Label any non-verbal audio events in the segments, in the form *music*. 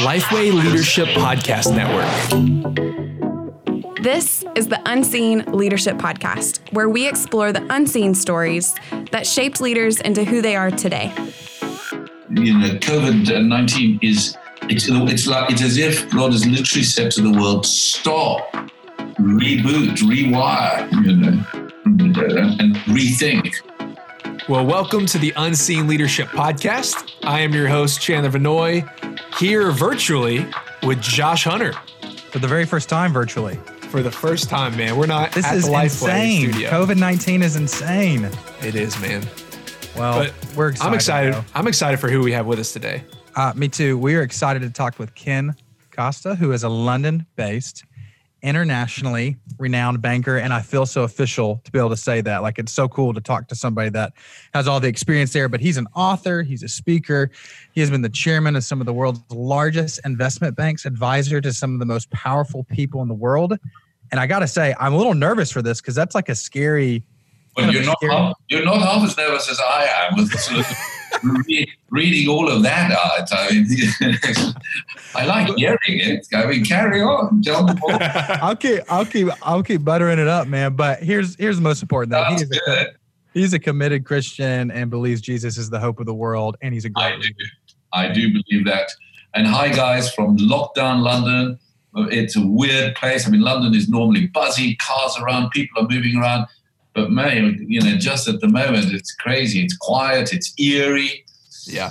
Lifeway Leadership Podcast Network. This is the Unseen Leadership Podcast, where we explore the unseen stories that shaped leaders into who they are today. You know, COVID nineteen is it's it's like it's as if God has literally said to the world, "Stop, reboot, rewire, you know, and, and rethink." Well, welcome to the Unseen Leadership Podcast. I am your host, Chandler Vanoy, here virtually with Josh Hunter for the very first time virtually. For the first time, man. We're not this at is insane. studio. COVID nineteen is insane. It is, man. Well, But we're excited. I'm excited. though. I'm excited for who we have with us today. Uh, me too. We are excited to talk with Ken Costa, who is a London-based, internationally renowned banker, and I feel so official to be able to say that. Like it's so cool to talk to somebody that has all the experience there. But he's an author. He's a speaker. He has been the chairman of some of the world's largest investment banks, advisor to some of the most powerful people in the world. And I got to say, I'm a little nervous for this because that's like a scary. Well, you're not scary- half, you're not half as nervous as I am with of *laughs* re- reading all of that out. I mean, *laughs* I like hearing it. I mean, carry on, more. *laughs* I'll keep, I'll keep, I'll keep buttering it up, man. But here's, here's the most important thing. He's a, he's a committed Christian and believes Jesus is the hope of the world, and he's a great. do. I do believe that. And hi, guys, from lockdown London. It's a weird place. I mean, London is normally buzzy, cars around, people are moving around. But man, you know, just at the moment, it's crazy. It's quiet. It's eerie, Yeah.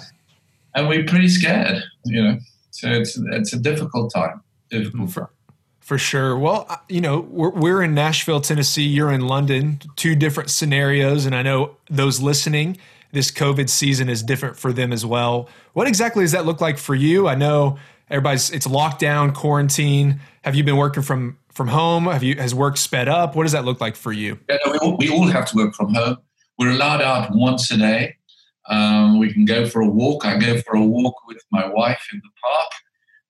and we're pretty scared. You know, so it's it's a difficult time. Difficult. For, for sure. Well, you know, we're, we're in Nashville, Tennessee. You're in London. Two different scenarios. And I know those listening, this COVID season is different for them as well. What exactly does that look like for you? I know everybody's, it's lockdown, quarantine. Have you been working from, from home? Have you, has work sped up? What does that look like for you? Yeah, no, we, all, we all have to work from home. We're allowed out once a day. Um, we can go for a walk. I go for a walk with my wife in the park.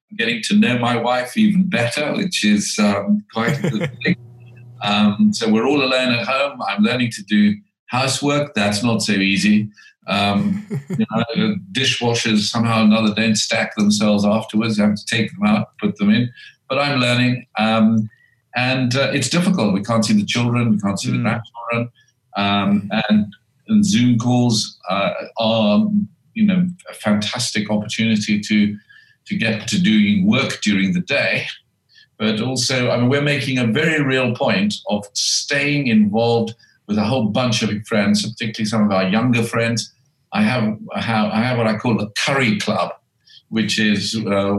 I'm getting to know my wife even better, which is um, quite a good *laughs* thing. Um, so we're all alone at home. I'm learning to do housework. That's not so easy. Um, you know, dishwashers somehow or another don't stack themselves afterwards. You have to take them out, put them in. But I'm learning. Um, and uh, it's difficult. We can't see the children, we can't see the Mm. grandchildren, um, and, and Zoom calls uh, are, you know, a fantastic opportunity to to get to doing work during the day. But also, I mean, we're making a very real point of staying involved with a whole bunch of friends, particularly some of our younger friends. I have I have, I have what I call a curry club, which is uh,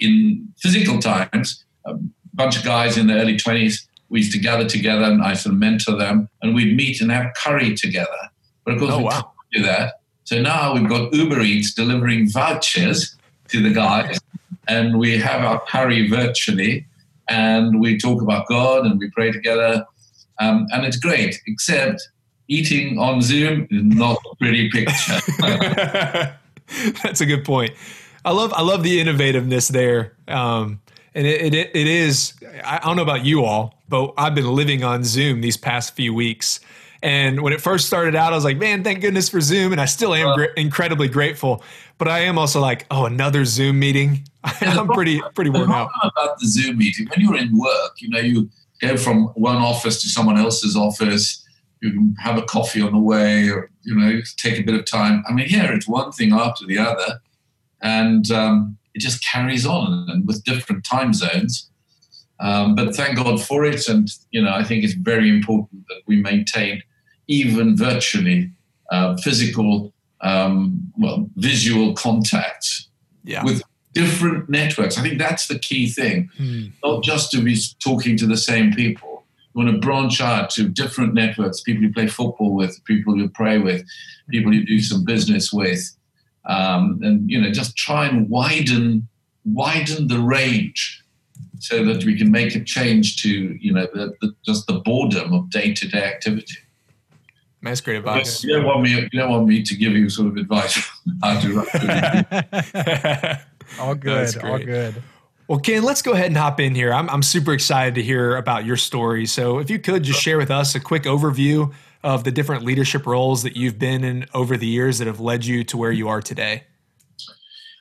in physical times a bunch of guys in their early 20s. We used to gather together and I sort of mentor them, and we'd meet and have curry together. But of course, Oh, we wow. can't do that. So now we've got Uber Eats delivering vouchers to the guys, and we have our curry virtually, and we talk about God and we pray together, um, and it's great. Except eating on Zoom is not a pretty picture. *laughs* *laughs* That's a good point. I love I love the innovativeness there, um, and it, it it is. I don't know about you all, but I've been living on Zoom these past few weeks. And when it first started out, I was like, "Man, thank goodness for Zoom," and I still am gra- incredibly grateful. But I am also like, "Oh, another Zoom meeting." *laughs* I'm pretty pretty worn out. about the Zoom meeting, when you're in work, you know, you go from one office to someone else's office, you can have a coffee on the way, or, you know, take a bit of time. I mean, here it's one thing after the other, and um, it just carries on and with different time zones. Um, but thank God for it. And, you know, I think it's very important that we maintain, even virtually, uh, physical, um, well, visual contact Yeah. with different networks. I think that's the key thing, Hmm. not just to be talking to the same people. You want to branch out to different networks, people you play football with, people you pray with, people you do some business with, um, and you know, just try and widen widen the range so that we can make a change to you know the, the, just the boredom of day to day activity. Man, That's great advice. You don't want me. You don't want me to give you sort of advice on how to *laughs* all good. All good. Well, Ken, let's go ahead and hop in here. I'm, I'm super excited to hear about your story. So, if you could just share with us a quick overview of the different leadership roles that you've been in over the years that have led you to where you are today.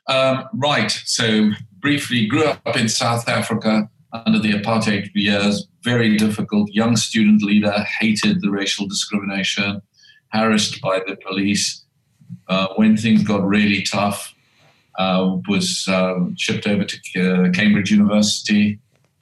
Um, right. So briefly, grew up in South Africa under the apartheid years. Very difficult. Young student leader, hated the racial discrimination, harassed by the police. Uh, when things got really tough, uh, was um, shipped over to uh, Cambridge University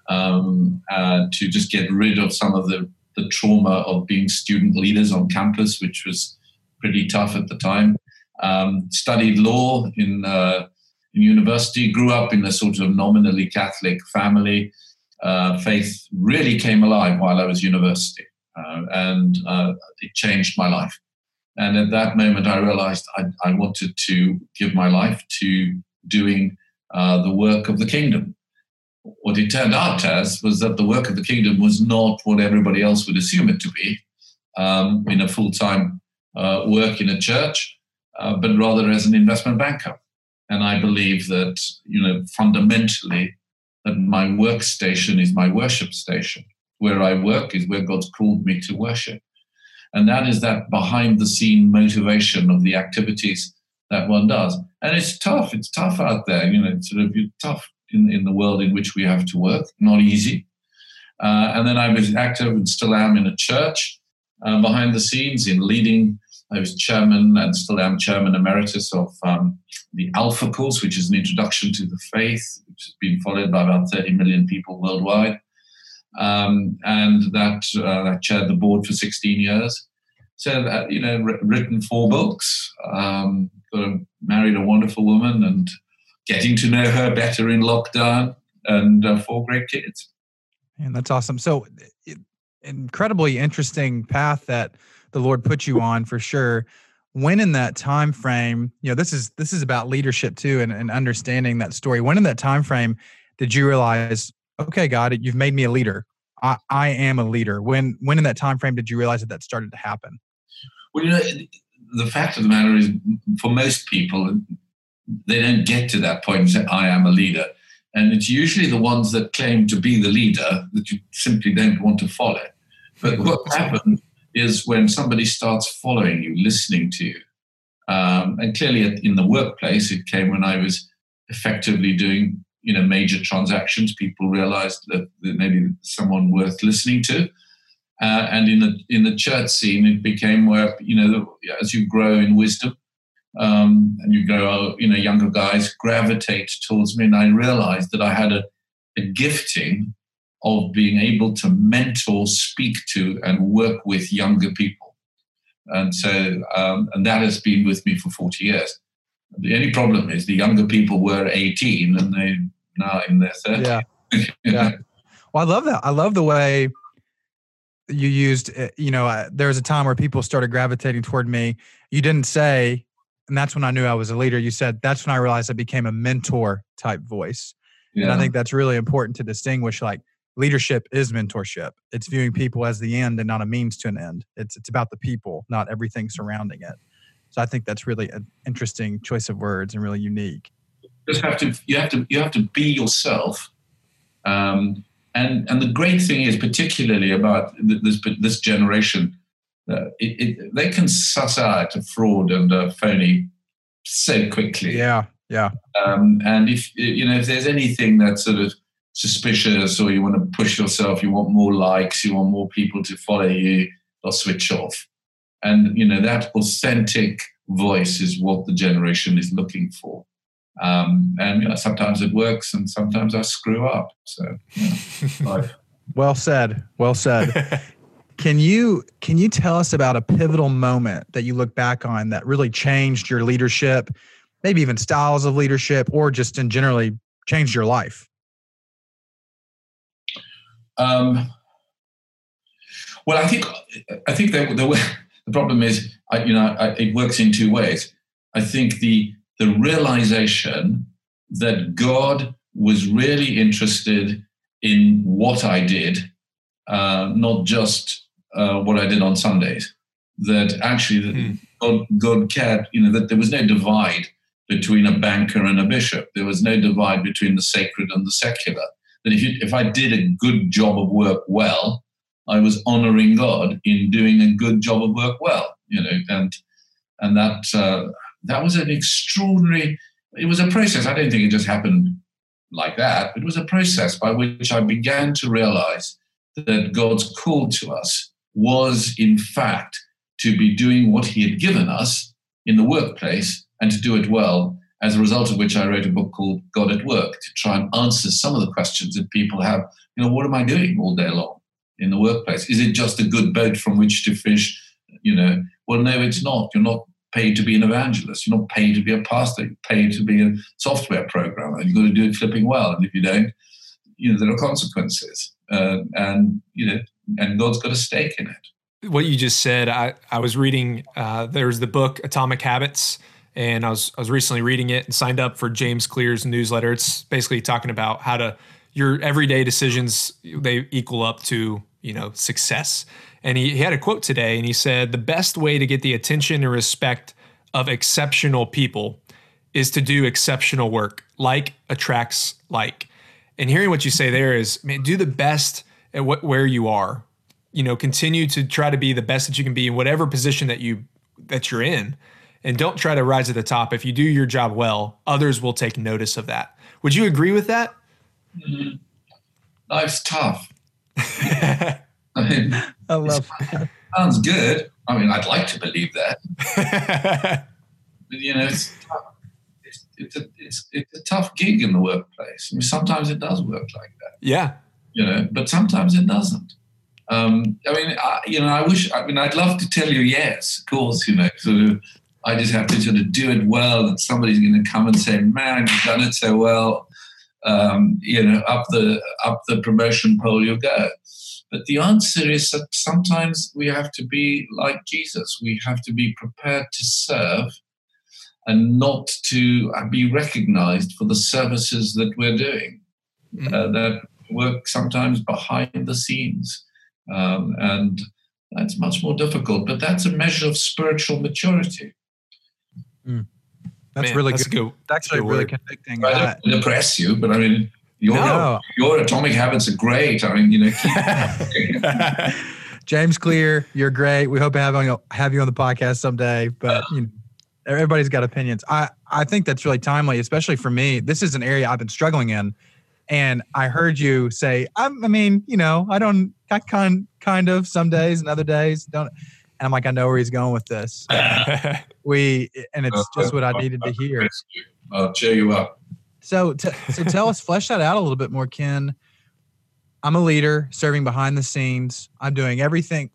um, uh, to just get rid of some of the, the trauma of being student leaders on campus, which was pretty tough at the time. Um, studied law in, uh, in university, grew up in a sort of nominally Catholic family. Uh, faith really came alive while I was university, uh, and uh, it changed my life. And at that moment, I realized I, I wanted to give my life to doing uh, the work of the kingdom. What it turned out as was that the work of the kingdom was not what everybody else would assume it to be um, in a full time uh, work in a church, uh, but rather as an investment banker. And I believe that, you know, fundamentally, that my workstation is my worship station. Where I work is where God's called me to worship. And that is that behind the scene motivation of the activities that one does. And it's tough. It's tough out there. You know, sort of tough in, in the world in which we have to work. Not easy. Uh, and then I was active and still am in a church uh, behind the scenes in leading. I was chairman and still am chairman emeritus of um, the Alpha Course, which is an introduction to the faith, which has been followed by about 30 million people worldwide um, and that uh, I chaired the board for 16 years. So, uh, you know, written four books, um, married a wonderful woman, and getting to know her better in lockdown, and uh, four great kids. And that's awesome. So, it, incredibly interesting path that the Lord put you on for sure. When in that time frame, you know, this is this is about leadership too, and, and understanding that story. When in that time frame did you realize okay, God, you've made me a leader. I, I am a leader. When when in that time frame did you realize that that started to happen? Well, you know, the fact of the matter is, for most people, they don't get to that point and say, "I am a leader." And it's usually the ones that claim to be the leader that you simply don't want to follow. But what *laughs* happens is when somebody starts following you, listening to you, um, and clearly in the workplace, it came when I was effectively doing you know major transactions, people realized that, that maybe someone worth listening to. Uh, and in the in the church scene, it became where you know as you grow in wisdom, um, and you go, you know, younger guys gravitate towards me, and I realized that I had a, a gifting of being able to mentor, speak to, and work with younger people, and so um, and that has been with me for forty years. The only problem is the younger people were 18 and they now in their 30s. Yeah. *laughs* yeah. Well, I love that. I love the way you used, eh, you know, there was a time where people started gravitating toward me. You didn't say, and that's when I knew I was a leader. You said, that's when I realized I became a mentor type voice. Yeah. And I think that's really important to distinguish like leadership is mentorship. It's viewing people as the end and not a means to an end. It's it's about the people, not everything surrounding it. So I think that's really an interesting choice of words and really unique. You just have to you have to you have to be yourself. Um, and and the great thing is, particularly about this this generation, uh, it, it, they can suss out a fraud and a phony so quickly. Yeah, yeah. Um, and if you know if there's anything that's sort of suspicious or you want to push yourself, you want more likes, you want more people to follow you, they'll switch off. And you know that authentic voice is what the generation is looking for. Um, and you know, sometimes it works, and sometimes I screw up. So, you *laughs* know, well said. Well said. *laughs* can you can you tell us about a pivotal moment that you look back on that really changed your leadership, maybe even styles of leadership, or just in generally changed your life? Um, well, I think I think that the, the problem is, I, you know, I, it works in two ways. I think the the realization that God was really interested in what I did, uh, not just uh, what I did on Sundays. That actually, mm. God, God cared. You know that there was no divide between a banker and a bishop. There was no divide between the sacred and the secular. That if you, if I did a good job of work well, I was honoring God in doing a good job of work well, you know, and and that uh, that was an extraordinary it was a process. I don't think it just happened like that. It was a process by which I began to realize that God's call to us was, in fact, to be doing what He had given us in the workplace and to do it well. As a result of which, I wrote a book called God at Work to try and answer some of the questions that people have. You know, what am I doing all day long in the workplace? Is it just a good boat from which to fish? You know, well, no, it's not. You're not paid to be an evangelist. You're not paid to be a pastor. You're paid to be a software programmer. You've got to do it flipping well. And if you don't, you know, there are consequences. Uh, and, you know, and God's got a stake in it. What you just said, I, I was reading, uh, there's the book Atomic Habits, and I was, I was recently reading it and signed up for James Clear's newsletter. It's basically talking about how to, your everyday decisions, they equal up to, you know, success. And he, he had a quote today, and he said, The best way to get the attention and respect of exceptional people is to do exceptional work. Like attracts like. And hearing what you say there is, man, do the best at what where you are. You know, continue to try to be the best that you can be in whatever position that you that you're in. And don't try to rise to the top. If you do your job well, others will take notice of that. Would you agree with that? Mm-hmm. Life's tough. *laughs* I mean, *laughs* I love that. *laughs* Sounds good. I mean, I'd like to believe that. but, you know, it's tough. It's, a, it's, it's a tough gig in the workplace. I mean, sometimes it does work like that. Yeah. You know, but sometimes it doesn't. Um, I mean, I, you know, I wish, I mean, I'd love to tell you yes, of course, you know, sort of, I just have to sort of do it well and somebody's going to come and say, man, you've done it so well. Um, you know, up the up the promotion pole you go. But the answer is that sometimes we have to be like Jesus. We have to be prepared to serve and not to be recognized for the services that we're doing, mm-hmm. uh, that work sometimes behind the scenes. Um, and that's much more difficult, but that's a measure of spiritual maturity. Mm. That's Man, really that's good. good. That's actually really convicting. I don't depress you, but I mean, your no. your atomic habits are great. I mean, you know. *laughs* *laughs* James Clear, you're great. We hope to have you have you on the podcast someday. But you know, everybody's got opinions. I I think that's really timely, especially for me. This is an area I've been struggling in, and I heard you say, I, I mean, you know, I don't, I kind kind of some days and other days don't. And I'm like, I know where he's going with this. *laughs* we and it's just what I needed to hear. I'll cheer you up. So, t- so tell us, flesh that out a little bit more, Ken. I'm a leader, serving behind the scenes. I'm doing everything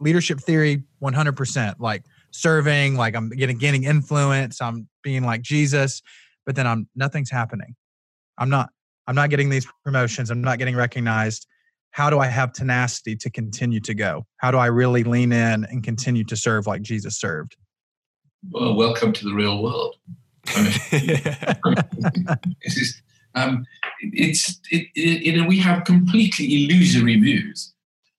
leadership theory 100%, like serving, like I'm getting gaining influence. I'm being like Jesus, but then I'm nothing's happening. I'm not. I'm not getting these promotions. I'm not getting recognized. How do I have tenacity to continue to go? How do I really lean in and continue to serve like Jesus served? Well, welcome to the real world. it's, *laughs* um, it's it, it, know we have completely illusory views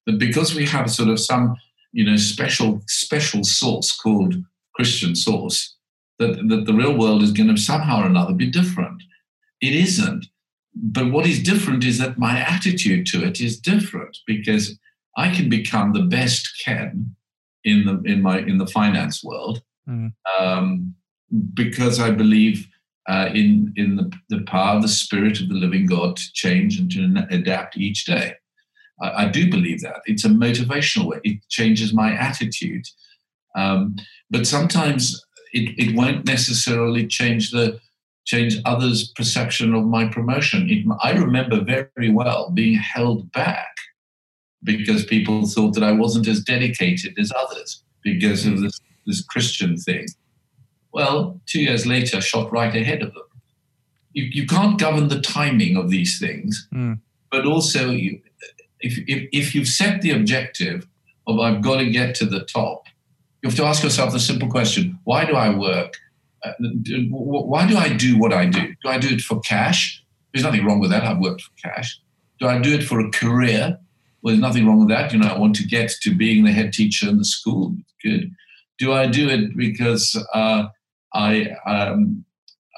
that because we have sort of some you know special special sauce called Christian sauce that, that the real world is going to somehow or another be different. It isn't. But what is different is that my attitude to it is different because I can become the best Ken in the in my in the finance world. Mm. Um, because I believe uh, in in the, the power, of the spirit of the living God to change and to adapt each day. I, I do believe that it's a motivational way. It changes my attitude, um, but sometimes it, it won't necessarily change the change others' perception of my promotion. It, I remember very well being held back because people thought that I wasn't as dedicated as others because of this, this Christian thing. Well, two years later, shot right ahead of them. You, you can't govern the timing of these things, mm. but also you, if, if, if you've set the objective of I've got to get to the top, you have to ask yourself the simple question why do I work? Uh, why do I do what I do? Do I do it for cash? There's nothing wrong with that. I've worked for cash. Do I do it for a career? Well, there's nothing wrong with that. You know, I want to get to being the head teacher in the school. Good. Do I do it because uh, I, um,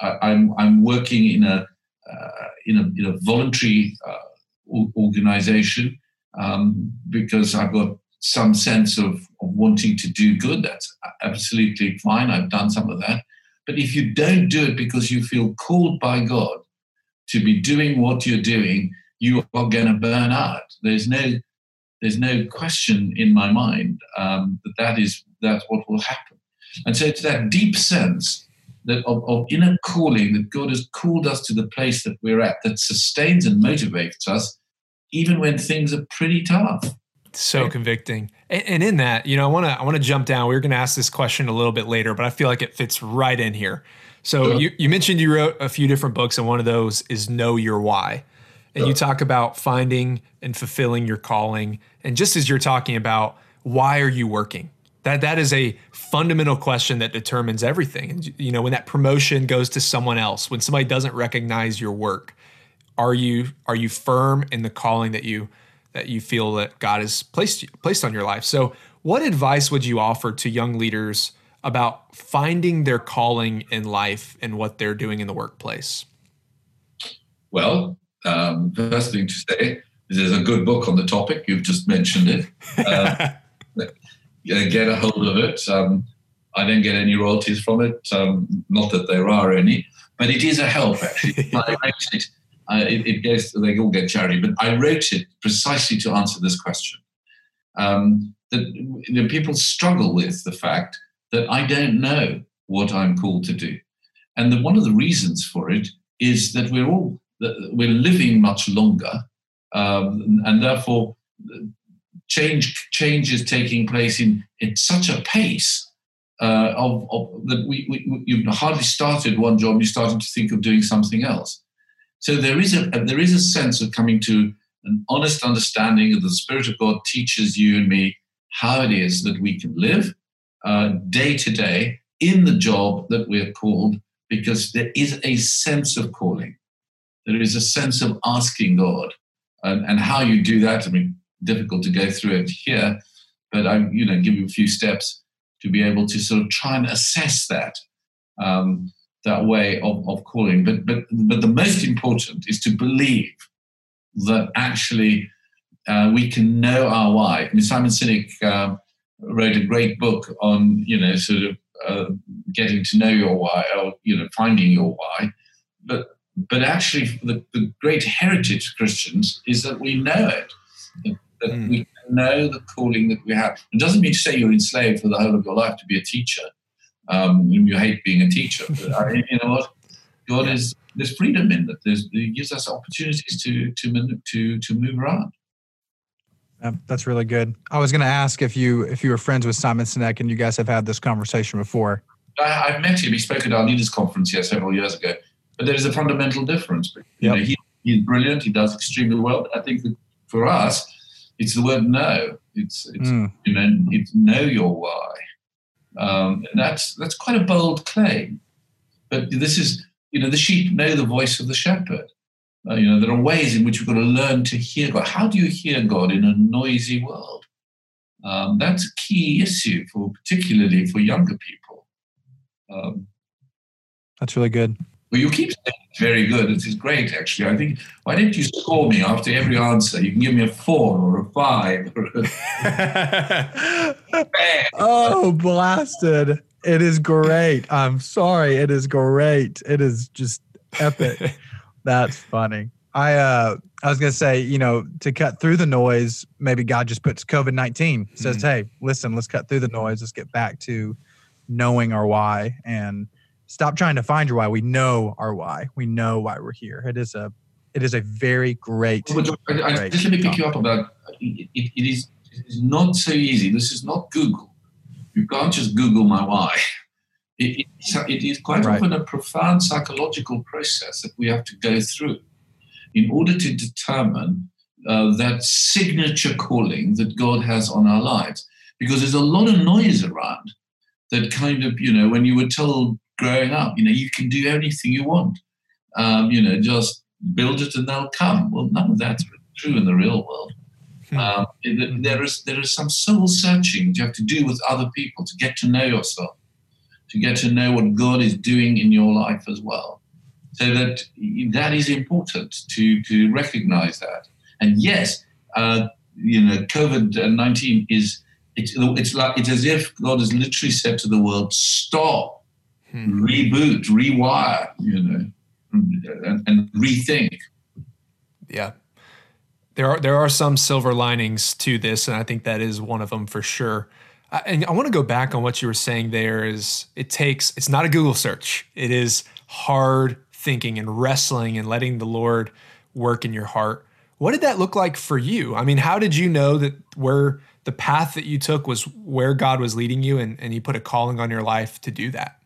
I am I'm, I'm working in a uh, in a in a voluntary uh, organization um, because I've got some sense of, of wanting to do good. That's absolutely fine. I've done some of that. But if you don't do it because you feel called by God to be doing what you're doing, you are going to burn out. There's no, there's no question in my mind um, that that is that's what will happen. And so it's that deep sense that of, of inner calling that God has called us to the place that we're at that sustains and motivates us, even when things are pretty tough. So convicting. And, and in that, you know, I want to I want to jump down. We are going to ask this question a little bit later, but I feel like it fits right in here. So sure. you, you mentioned you wrote a few different books, and one of those is Know Your Why. And sure. you talk about finding and fulfilling your calling. And just as you're talking about, why are you working? That that is a fundamental question that determines everything. And you know, when that promotion goes to someone else, when somebody doesn't recognize your work, are you are you firm in the calling that you that you feel that God has placed placed on your life? So, what advice would you offer to young leaders about finding their calling in life and what they're doing in the workplace? Well, um, first thing to say is there's a good book on the topic. You've just mentioned it. Uh, *laughs* get a hold of it. Um, I don't get any royalties from it. Um, not that there are any, but it is a help actually. *laughs* I wrote it, uh, it, it, goes. They all get charity, but I wrote it precisely to answer this question. Um, that you know, people struggle with the fact that I don't know what I'm called to do, and the, one of the reasons for it is that we're all that we're living much longer, um, and therefore change change is taking place in, in such a pace uh, of, of, that we, we, you've hardly started one job, you're starting to think of doing something else. So there is a there is a sense of coming to an honest understanding of the Spirit of God teaches you and me how it is that we can live uh, day to day in the job that we're called, because there is a sense of calling. There is a sense of asking God, and, and how you do that. I mean, difficult to go through it here, but I'm, you know, give you a few steps to be able to sort of try and assess that um, that way of, of calling. But but but the most important is to believe that actually uh, we can know our why. I mean, Simon Sinek um, wrote a great book on you know sort of uh, getting to know your why or you know finding your why, but but actually the, the great heritage Christians is that we know it that mm. we know the calling that we have. It doesn't mean to say you're enslaved for the whole of your life to be a teacher. Um, you hate being a teacher. But I, *laughs* you know what? God is there's freedom in that. There's, He gives us opportunities to to to to move around. that's really good. I was going to ask if you if you were friends with Simon Sinek and you guys have had this conversation before. I, have met him. He spoke at our leaders conference here several years ago. But there is a fundamental difference. You yep. know, he, he's brilliant. He does extremely well. I think that for us, it's the word know. It's, it's mm. you know, it's know your why. Um, and that's that's quite a bold claim. But this is, you know, the sheep know the voice of the shepherd. Uh, you know, there are ways in which we've got to learn to hear God. How do you hear God in a noisy world? Um, that's a key issue for particularly for younger people. Um, that's really good. Well, you keep saying it's very good. It is great, actually. I think, why don't you score me after every answer? You can give me a four or a five. Or a *laughs* oh, blasted. It is great. I'm sorry. It is great. It is just epic. *laughs* That's funny. I uh I was gonna say, you know, to cut through the noise, maybe God just puts COVID nineteen, says, mm-hmm. Hey, listen, let's cut through the noise, let's get back to knowing our why and stop trying to find your why. We know our why. We know why we're here. It is a it is a very great. But, I, I, great just let me pick you up about it, it, it is it is not so easy. This is not Google. You can't just Google my why. It, it is quite right. often a profound psychological process that we have to go through in order to determine uh, that signature calling that God has on our lives. Because there's a lot of noise around that kind of, you know, when you were told growing up. You know, you can do anything you want. Um, you know, just build it and they'll come. Well, none of that's true in the real world. Hmm. Um, there is there is some soul searching you have to do with other people to get to know yourself, to get to know what God is doing in your life as well. So that that is important to to recognize that. And yes, uh, you know, COVID nineteen is it's it's like it's as if God has literally said to the world, "Stop." Hmm. reboot, rewire, you know, and, and rethink. Yeah there are there are some silver linings to this, and I think that is one of them for sure. I, and I want to go back on what you were saying. There is it takes it's not a Google search. It is hard thinking and wrestling and letting the Lord work in your heart. What did that look like for you? I mean, how did you know that where the path that you took was where God was leading you, and, and He put a calling on your life to do that?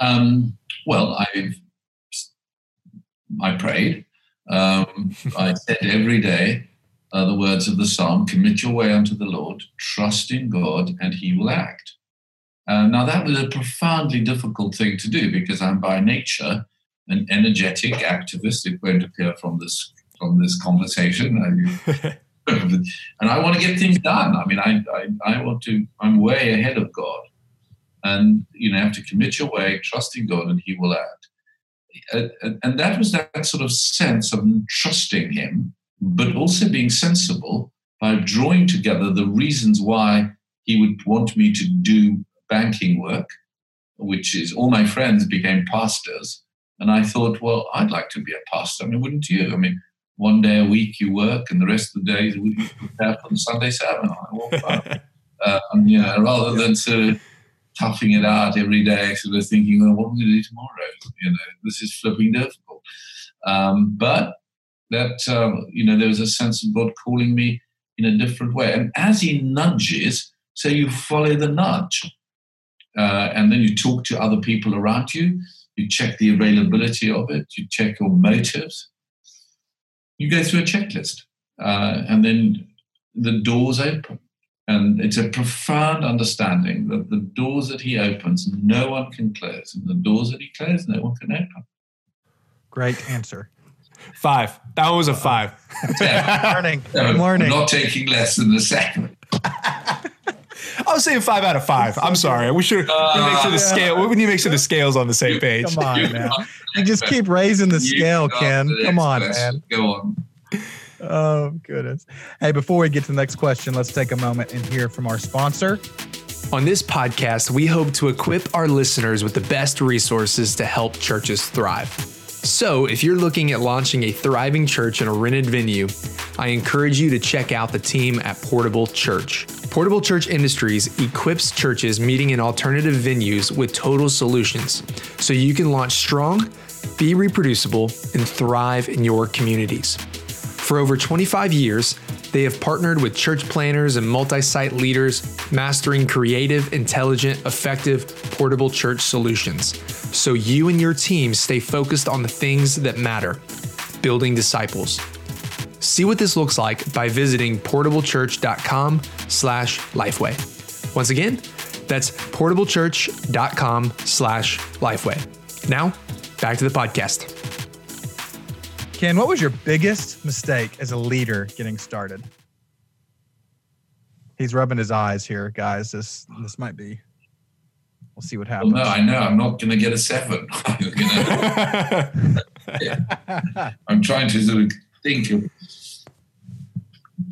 Um, well, I I prayed. Um, I *laughs* said every day uh, the words of the psalm commit your way unto the Lord, trust in God, and he will act. Uh, now, that was a profoundly difficult thing to do because I'm by nature an energetic activist. It won't appear from this from this conversation. *laughs* *laughs* and I want to get things done. I mean, I, I, I want to, I'm way ahead of God. And you know, have to commit your way, trust in God, and He will act and that was that sort of sense of trusting him, but also being sensible by drawing together the reasons why he would want me to do banking work, which is all my friends became pastors. And I thought, well, I'd like to be a pastor. I mean, wouldn't you? I mean, one day a week you work, and the rest of the days we prepare for the Sunday sermon. Well, uh, *laughs* um, you know, rather than to toughing it out every day, sort of thinking, well, what am I going to do tomorrow? You know, this is flipping difficult. Um, but that, um, you know, there was a sense of God calling me in a different way. And as He nudges, so you follow the nudge. Uh, and then you talk to other people around you, you check the availability of it, you check your motives. You go through a checklist, uh, and then the doors open and it's a profound understanding that the doors that he opens, no one can close, and the doors that he closes, no one can open. Great answer. Five. That one was a five. *laughs* Yeah. morning. Good morning. I'm not taking less than the second. I was saying five out of five. I'm sorry. We should uh, make sure the scale. We need to make sure the scales on the same page. Come on, man. You just keep raising the scale, Ken. Come on, man. Go on oh, goodness. Hey, before we get to the next question, let's take a moment and hear from our sponsor. On this podcast, we hope to equip our listeners with the best resources to help churches thrive. So, if you're looking at launching a thriving church in a rented venue, I encourage you to check out the team at Portable Church. Portable Church Industries equips churches meeting in alternative venues with total solutions so you can launch strong, be reproducible, and thrive in your communities. For over 25 years, they have partnered with church planners and multi site leaders, mastering creative, intelligent, effective, portable church solutions. So you and your team stay focused on the things that matter building disciples. See what this looks like by visiting portablechurch.com slash lifeway. Once again, that's portablechurch.com slash lifeway. Now, back to the podcast. Ken, what was your biggest mistake as a leader getting started? He's rubbing his eyes here, guys. This this might be. We'll see what happens. Well, no, I know I'm not going to get a seven. *laughs* *laughs* I'm trying to sort of think of.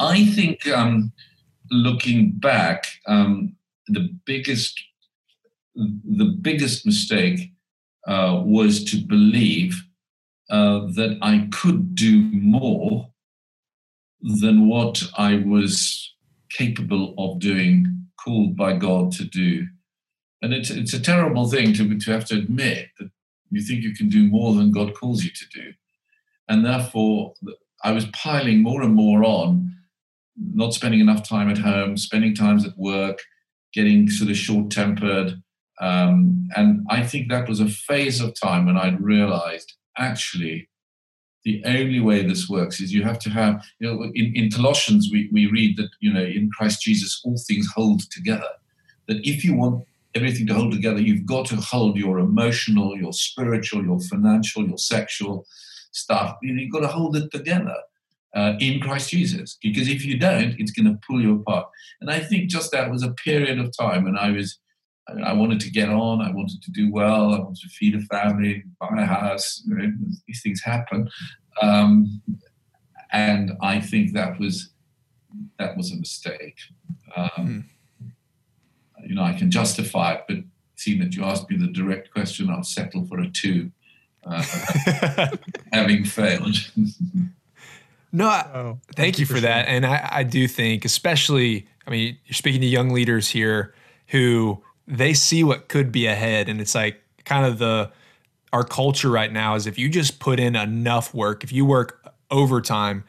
I think um, looking back, um, the biggest the biggest mistake uh, was to believe uh, that I could do more than what I was capable of doing, called by God to do. And it's, it's a terrible thing to, to have to admit that you think you can do more than God calls you to do. And therefore, I was piling more and more on, not spending enough time at home, spending times at work, getting sort of short tempered. Um, and I think that was a phase of time when I'd realized actually the only way this works is you have to have, you know, in, in Colossians, we, we read that, you know, in Christ Jesus, all things hold together. That if you want everything to hold together, you've got to hold your emotional, your spiritual, your financial, your sexual stuff. You've got to hold it together uh, in Christ Jesus. Because if you don't, it's going to pull you apart. And I think just that was a period of time when I was I, wanted to get on. I wanted to do well. I wanted to feed a family, buy a house. You know, these things happen, um, and I think that was that was a mistake. Um, mm. You know, I can justify it, but seeing that you asked me the direct question, I'll settle for a two, uh, *laughs* having failed. no, I, oh, thank, you for, for that. And I, I do think, especially, I mean, you're speaking to young leaders here who they see what could be ahead, and it's like kind of the our culture right now is if you just put in enough work, if you work overtime,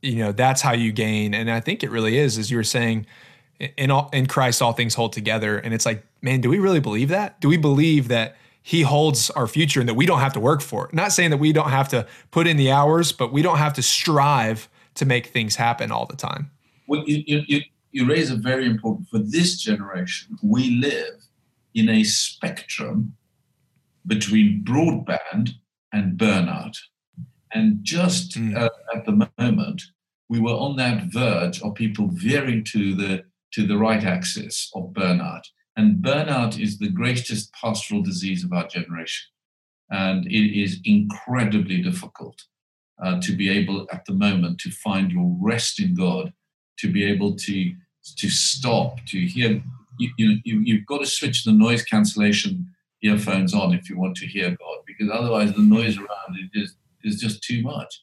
you know that's how you gain. And I think it really is, as you were saying, in all in Christ all things hold together. And it's like, man, do we really believe that? Do we believe that He holds our future and that we don't have to work for it? Not saying that we don't have to put in the hours, but we don't have to strive to make things happen all the time. Well, you, you, you raise a very important for this generation. We live in a spectrum between broadband and burnout. And just mm. uh, at the moment, we were on that verge of people veering to the to the right axis of burnout. And burnout is the greatest pastoral disease of our generation. And it is incredibly difficult uh, to be able at the moment to find your rest in God, to be able to to stop, to hear. You, you, you've got to switch the noise cancellation earphones on if you want to hear God, because otherwise the noise around it is, is just too much.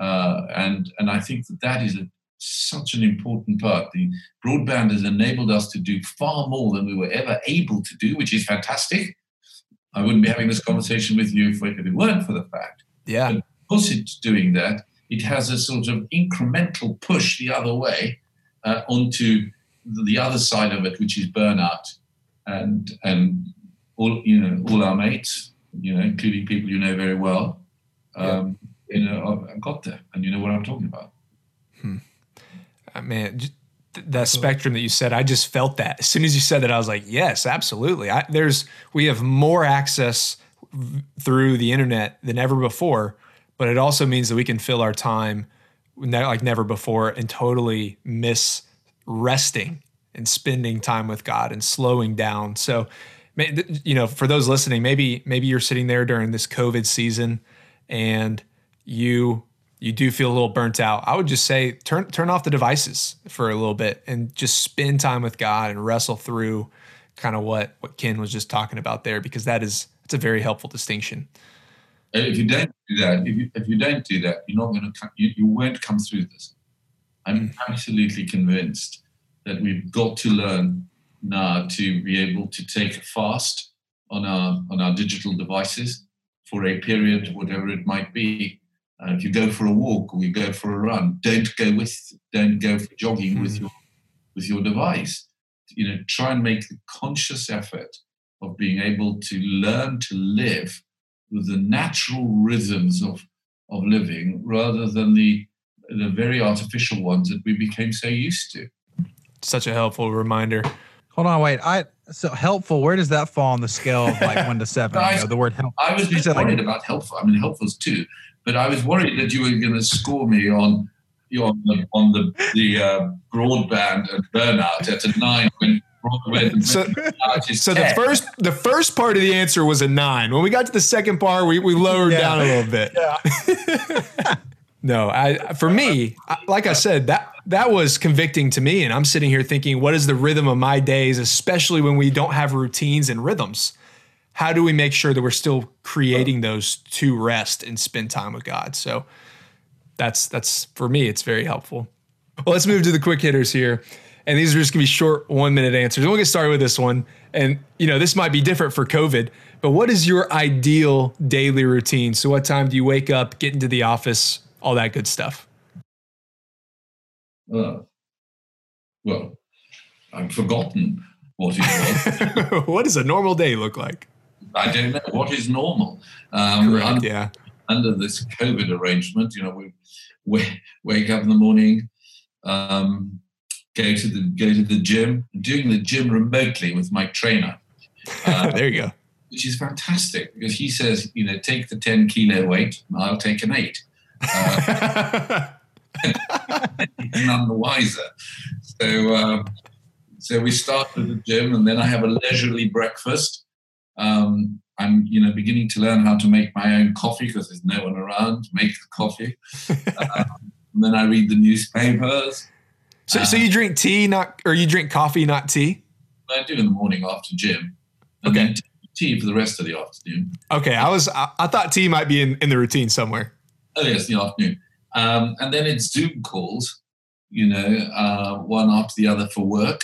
Uh, and and I think that that is a, such an important part. The broadband has enabled us to do far more than we were ever able to do, which is fantastic. I wouldn't be having this conversation with you if it weren't for the fact. Yeah. But because it's doing that, it has a sort of incremental push the other way uh, onto the other side of it, which is burnout, and and all you know, all our mates, you know, including people you know very well, um, yeah. you know, I've got there, and you know what I'm talking about. Hmm. Uh, man, that spectrum that you said, I just felt that as soon as you said that, I was like, yes, absolutely. I, there's we have more access through the internet than ever before, but it also means that we can fill our time like never before and totally miss resting and spending time with God and slowing down. So, you know, for those listening, maybe maybe you're sitting there during this COVID season and you you do feel a little burnt out. I would just say turn turn off the devices for a little bit and just spend time with God and wrestle through kind of what what Ken was just talking about there because that is it's a very helpful distinction. If you don't do that, if you, if you don't do that, you're not going to come, you, you won't come through this. I'm mm. absolutely convinced that we've got to learn now to be able to take a fast on our on our digital devices for a period, whatever it might be. Uh, if you go for a walk or you go for a run, don't go with don't go for jogging mm. with your with your device. You know, try and make the conscious effort of being able to learn to live with the natural rhythms of of living rather than the the very artificial ones that we became so used to. Such a helpful reminder. Hold on, wait. I so helpful. Where does that fall on the scale of like one to seven? you know, the word help. I was just worried like, about helpful. I mean, helpful is two, but I was worried that you were going to score me on on the on the the uh, broadband and burnout at a nine when. So, so the first the first part of the answer was a nine. When we got to the second part, we, we lowered yeah. down a little bit. Yeah. *laughs* no, I for me, like I said, that that was convicting to me. And I'm sitting here thinking, what is the rhythm of my days, especially when we don't have routines and rhythms? How do we make sure that we're still creating those to rest and spend time with God? So that's that's for me, it's very helpful. Well, let's move to the quick hitters here. And these are just gonna be short one minute answers. We'll get started with this one. And you know, this might be different for COVID, but what is your ideal daily routine? So what time do you wake up, get into the office, all that good stuff? Uh, well, I've forgotten what it was. *laughs* what does a normal day look like? I don't know. What is normal? Um, Correct, under, yeah. Under this COVID arrangement, you know, we, we wake up in the morning, um, go to the go to the gym, doing the gym remotely with my trainer. Uh, *laughs* there you go. Which is fantastic because he says, you know, take the ten kilo weight, I'll take an eight. Uh, *laughs* none the wiser. So, um, so we start at the gym, and then I have a leisurely breakfast. Um, I'm, you know, beginning to learn how to make my own coffee because there's no one around to make the coffee. *laughs* um, and then I read the newspapers. So, so you drink tea, not or you drink coffee, not tea? I do in the morning after gym. and Okay. tea for the rest of the afternoon. Okay, I was I, I thought tea might be in, in the routine somewhere. Oh yes, the afternoon, um, and then it's Zoom calls. You know, uh, one after the other for work,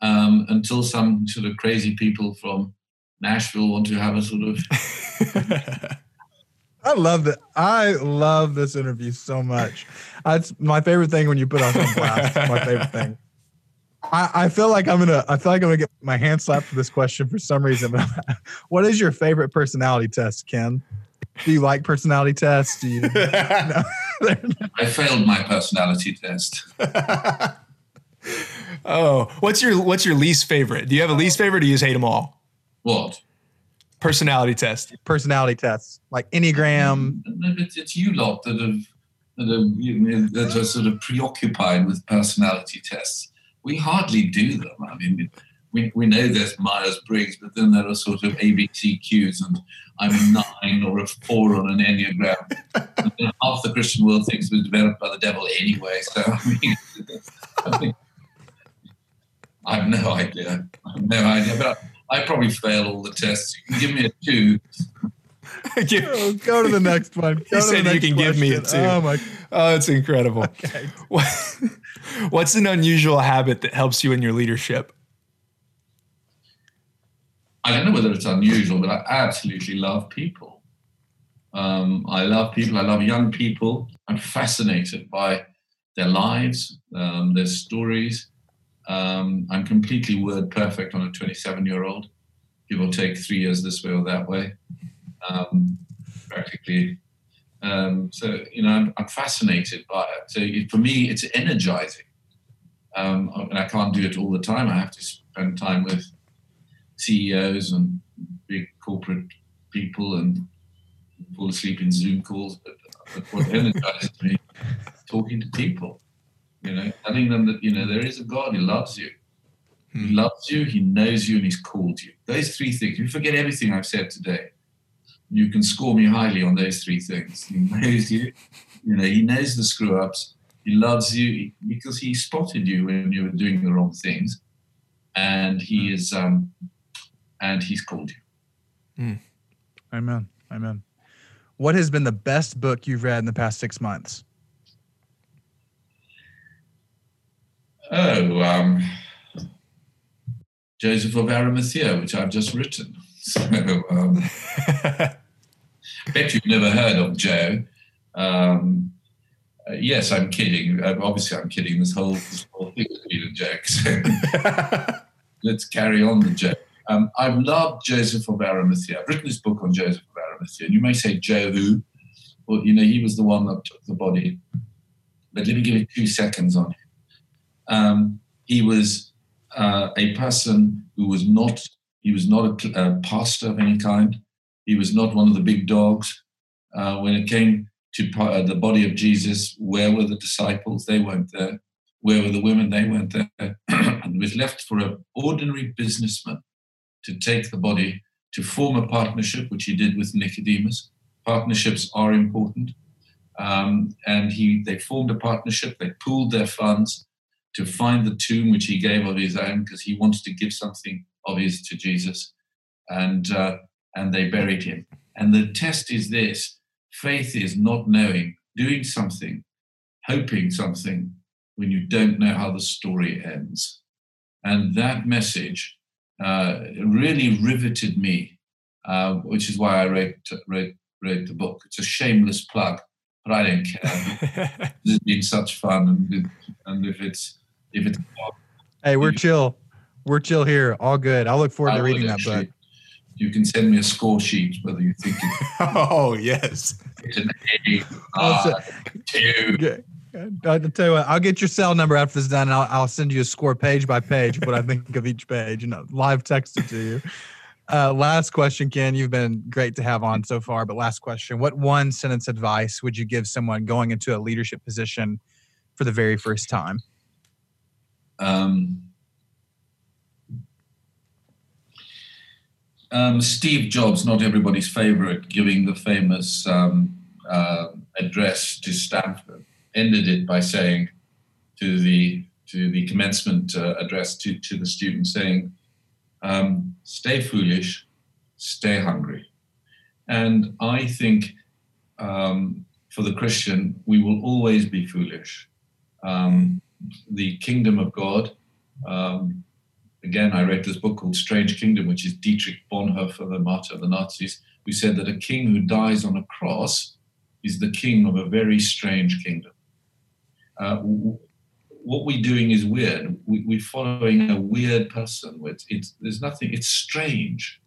um, until some sort of crazy people from Nashville want to have a sort of *laughs* I love that. I love this interview so much. That's my favorite thing when you put us on blast. It's my favorite thing. I, I feel like I'm gonna. I feel like I'm gonna get my hand slapped for this question for some reason. *laughs* what is your favorite personality test, Ken? Do you like personality tests? Do you? *laughs* No. *laughs* I failed my personality test. oh, what's your what's your least favorite? Do you have a least favorite or you just hate them all? What? Personality test. personality tests, like Enneagram. Mm, it's, it's you lot that have that are, you know, that are sort of preoccupied with personality tests. We hardly do them. I mean, we, we know there's Myers Briggs, but then there are sort of ABCQs, and I'm a nine or a four on an Enneagram. And half the Christian world thinks we're developed by the devil anyway. So, I mean, *laughs* I, think, I have no idea. I have no idea. But I, I probably fail all the tests. You can give me a two, Oh, go to the next one. Go to said you next can give me a two. Oh my. oh, it's incredible. Okay. What, *laughs* what's an unusual habit that helps you in your leadership? I don't know whether it's unusual, but I absolutely love people. Um, I love people. I love young people. I'm fascinated by their lives, um, their stories. Um, I'm completely word perfect on a 27 year old. Give or take three years this way or that way. Um, practically. Um, so, you know, I'm, I'm fascinated by it. So it, for me, it's energizing. Um, and I can't do it all the time. I have to spend time with CEOs and big corporate people and fall asleep in Zoom calls. But, but what energizes me, talking to people, you know, telling them that, you know, there is a God who loves you. He Hmm. loves you, he knows you, and he's called you. Those three things. You forget everything I've said today. You can score me highly on those three things. He knows you, you know, he knows the screw ups. He loves you because he spotted you when you were doing the wrong things. And he is um and he's called you. Amen. Amen. What has been the best book you've read in the past six months? Oh, um, Joseph of Arimathea, which I've just written. *laughs* So, um, bet you've never heard of Joe. Um, uh, yes, I'm kidding. Uh, obviously, I'm kidding. This whole, this whole thing has been a joke. So *laughs* let's carry on the joke. Um, I've loved Joseph of Arimathea. I've written this book on Joseph of Arimathea. And you may say, Joe who? Well, you know, he was the one that took the body. But let me give you two seconds on him. Um, he was uh, a person who was not he was not a, a, pastor of any kind. He was not one of the big dogs. Uh, when it came to uh, the body of Jesus, where were the disciples? They weren't there. Where were the women? They weren't there. *clears throat* and was left for an ordinary businessman to take the body to form a partnership, which he did with Nicodemus. Partnerships are important. Um, and he they formed a partnership, they pooled their funds to find the tomb which he gave of his own because he wanted to give something of his to Jesus, and uh, and they buried him. And the test is this: faith is not knowing, doing something, hoping something when you don't know how the story ends. And that message uh, really riveted me, uh, which is why I wrote, wrote wrote the book. It's a shameless plug, but I don't care. *laughs* it's been such fun, and and if it's if it's Hey, we're chill. We're chill here. All good. I look forward I to reading that book. You can send me a score sheet whether you think *laughs* oh yes. it's an A, *laughs* Also- uh, two. Okay. I'll tell you what, I'll get your cell number after this done, and I'll, I'll send you a score page by page of what I think of each page, and I'll live text it to you. Uh, last question, Ken. You've been great to have on so far, but last question: What one sentence advice would you give someone going into a leadership position for the very first time? Um, um, Steve Jobs, not everybody's favorite, giving the famous um, uh, address to Stanford, ended it by saying to the to the commencement uh, address to, to the students, saying, um, stay foolish, stay hungry. And I think um, for the Christian, we will always be foolish. Um, the kingdom of God, um, again, I read this book called Strange Kingdom, which is Dietrich Bonhoeffer, the martyr of the Nazis, who said that a king who dies on a cross is the king of a very strange kingdom. Uh, what we're doing is weird. We, are following a weird person. It's, it's, there's nothing, it's strange.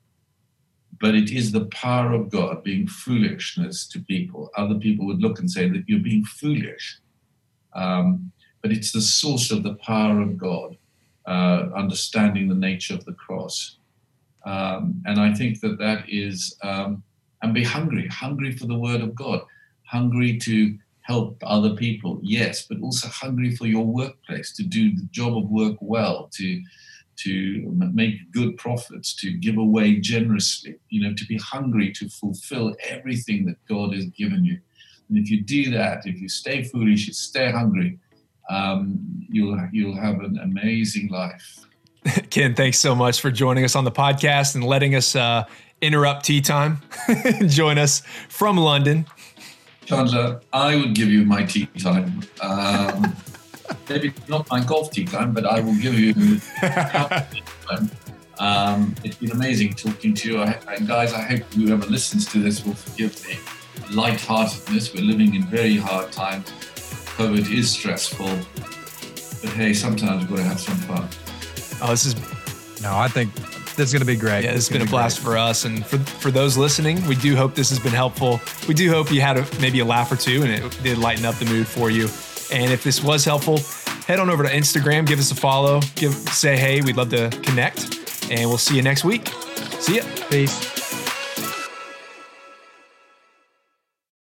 But it is the power of God being foolishness to people. Other people would look and say that you're being foolish. Um, but it's the source of the power of God, uh, understanding the nature of the cross. Um, and I think that that is, um, and be hungry, hungry for the word of God, hungry to help other people, yes, but also hungry for your workplace to do the job of work well, to to make good profits, to give away generously, you know, to be hungry to fulfill everything that God has given you. And if you do that, if you stay foolish, you stay hungry, um, you'll you'll have an amazing life. *laughs* Ken, thanks so much for joining us on the podcast and letting us uh, interrupt tea time. *laughs* Join us from London. Chandler, I would give you my tea time. Um, *laughs* maybe not my golf tee time, but I will give you. Um, it's been amazing talking to you. I, and guys, I hope whoever listens to this will forgive the lightheartedness. We're living in very hard times. COVID is stressful. But hey, sometimes we've got to have some fun. Oh, this is. No, I think this is going to be great. Yeah, this has been a blast great. for us, and for for those listening, we do hope this has been helpful. We do hope you had a, maybe a laugh or two, and it did lighten up the mood for you. And if this was helpful, head on over to Instagram, give us a follow, give say hey. We'd love to connect, and we'll see you next week. See ya. Peace.